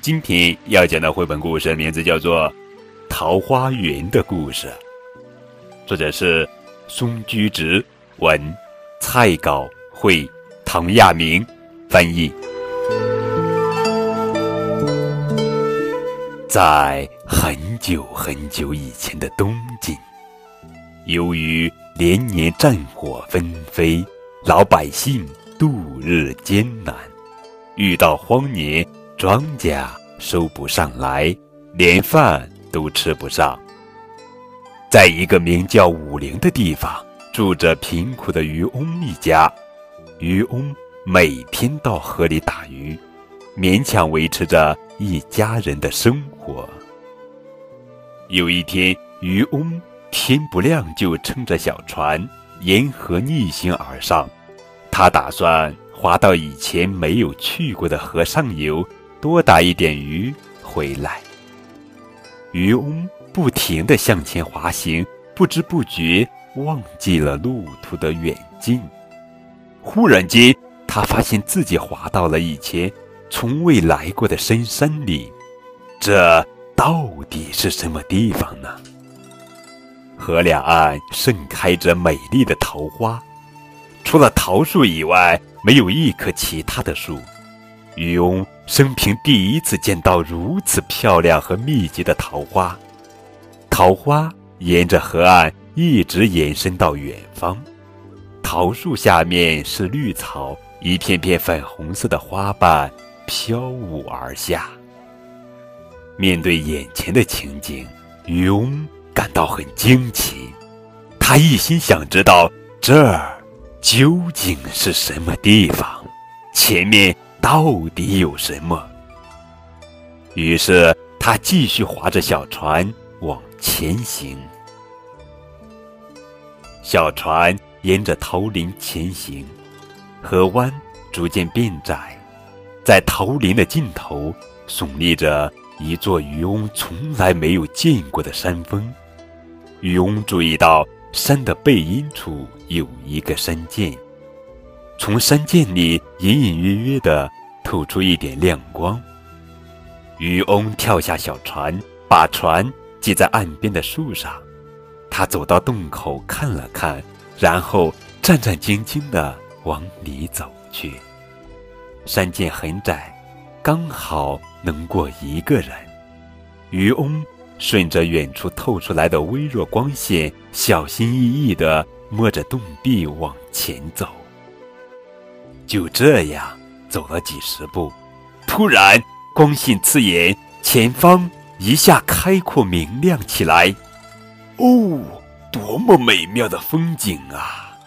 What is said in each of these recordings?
今天要讲的绘本故事名字叫做《桃花源的故事》，作者是松居直，文，蔡稿，绘，唐亚明翻译。在很久很久以前的东晋，由于连年战火纷飞，老百姓度日艰难，遇到荒年，庄稼收不上来，连饭都吃不上。在一个名叫武陵的地方，住着贫苦的渔翁一家。渔翁每天到河里打鱼，勉强维持着一家人的生活。有一天，渔翁天不亮就撑着小船沿河逆行而上，他打算划到以前没有去过的河上游，多打一点鱼回来。渔翁不停地向前滑行，不知不觉忘记了路途的远近。忽然间，他发现自己滑到了以前从未来过的深山里，这到底是什么地方呢？河两岸盛开着美丽的桃花，除了桃树以外，没有一棵其他的树。渔翁生平第一次见到如此漂亮和密集的桃花，桃花沿着河岸一直延伸到远方。桃树下面是绿草，一片片粉红色的花瓣飘舞而下。面对眼前的情景，渔翁感到很惊奇。他一心想知道这儿究竟是什么地方，前面到底有什么。于是他继续划着小船往前行。小船。沿着桃林前行，河湾逐渐变窄，在桃林的尽头耸立着一座渔翁从来没有见过的山峰。渔翁注意到山的背阴处有一个山涧，从山涧里隐隐约约地透出一点亮光。渔翁跳下小船，把船系在岸边的树上。他走到洞口看了看。然后战战兢兢地往里走去。山涧很窄，刚好能过一个人。渔翁顺着远处透出来的微弱光线，小心翼翼地摸着洞壁往前走。就这样走了几十步，突然光线刺眼，前方一下开阔明亮起来。哦！多么美妙的风景啊！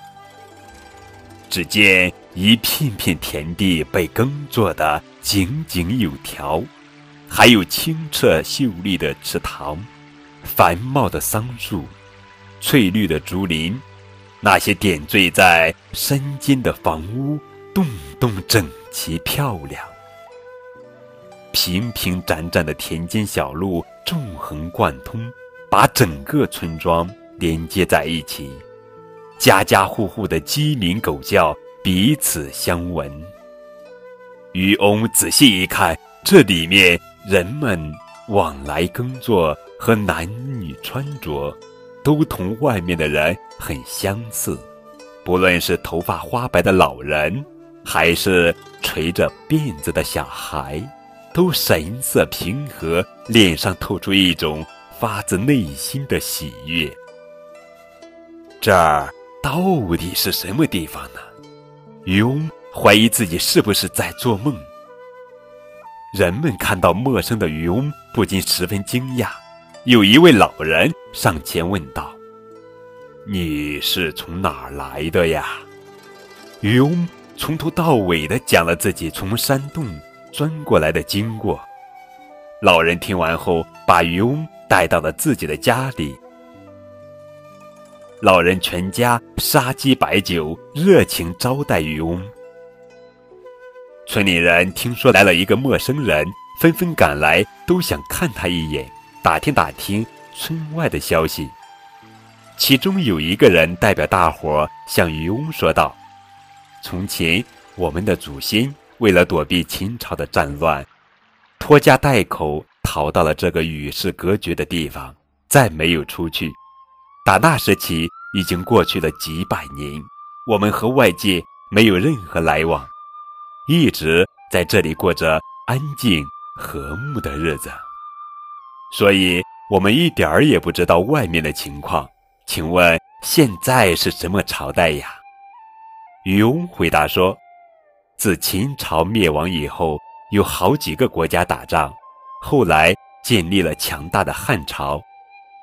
只见一片片田地被耕作的井井有条，还有清澈秀丽的池塘，繁茂的桑树，翠绿的竹林，那些点缀在山间的房屋，栋栋整齐漂亮。平平展展的田间小路，纵横贯通，把整个村庄。连接在一起，家家户户的鸡鸣狗叫彼此相闻。渔翁仔细一看，这里面人们往来耕作和男女穿着，都同外面的人很相似。不论是头发花白的老人，还是垂着辫子的小孩，都神色平和，脸上透出一种发自内心的喜悦。这儿到底是什么地方呢？渔翁怀疑自己是不是在做梦。人们看到陌生的渔翁，不禁十分惊讶。有一位老人上前问道：“你是从哪儿来的呀？”渔翁从头到尾的讲了自己从山洞钻过来的经过。老人听完后，把渔翁带到了自己的家里。老人全家杀鸡摆酒，热情招待渔翁。村里人听说来了一个陌生人，纷纷赶来，都想看他一眼，打听打听村外的消息。其中有一个人代表大伙向渔翁说道：“从前我们的祖先为了躲避秦朝的战乱，拖家带口逃到了这个与世隔绝的地方，再没有出去。打那时起，已经过去了几百年，我们和外界没有任何来往，一直在这里过着安静和睦的日子。所以，我们一点儿也不知道外面的情况。请问现在是什么朝代呀？渔翁回答说：“自秦朝灭亡以后，有好几个国家打仗，后来建立了强大的汉朝，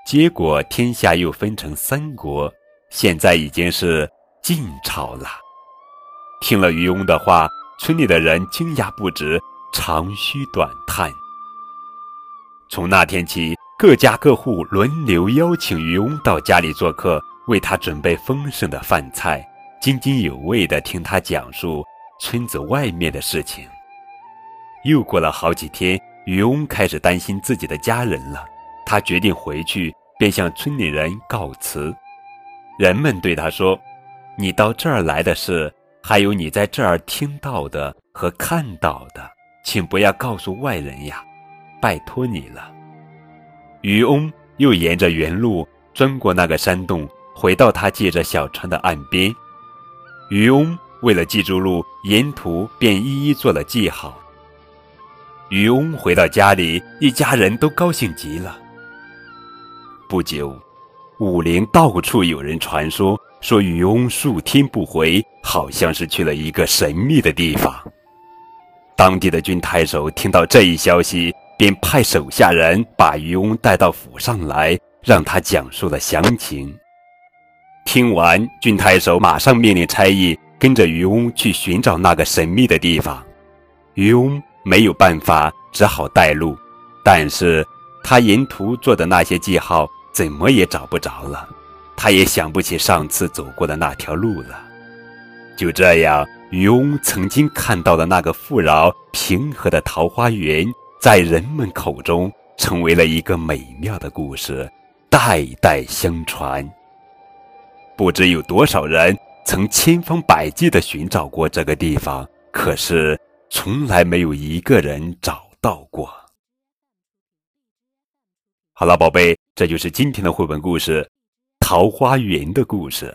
结果天下又分成三国，现在已经是晋朝了。”听了渔翁的话，村里的人惊讶不止，长吁短叹。从那天起，各家各户轮流邀请渔翁到家里做客，为他准备丰盛的饭菜，津津有味地听他讲述村子外面的事情。又过了好几天，渔翁开始担心自己的家人了，他决定回去，便向村里人告辞。人们对他说：“你到这儿来的事，还有你在这儿听到的和看到的，请不要告诉外人呀。”拜托你了。渔翁又沿着原路钻过那个山洞，回到他借着小船的岸边。渔翁为了记住路，沿途便一一做了记号。渔翁回到家里，一家人都高兴极了。不久，武陵到处有人传说，说渔翁数天不回，好像是去了一个神秘的地方。当地的郡太守听到这一消息。便派手下人把渔翁带到府上来，让他讲述了详情。听完，郡太守马上命令差役跟着渔翁去寻找那个神秘的地方。渔翁没有办法，只好带路。但是他沿途做的那些记号怎么也找不着了，他也想不起上次走过的那条路了。就这样，渔翁曾经看到的那个富饶平和的桃花源。在人们口中，成为了一个美妙的故事，代代相传。不知有多少人曾千方百计地寻找过这个地方，可是从来没有一个人找到过。好了，宝贝，这就是今天的绘本故事《桃花源的故事》。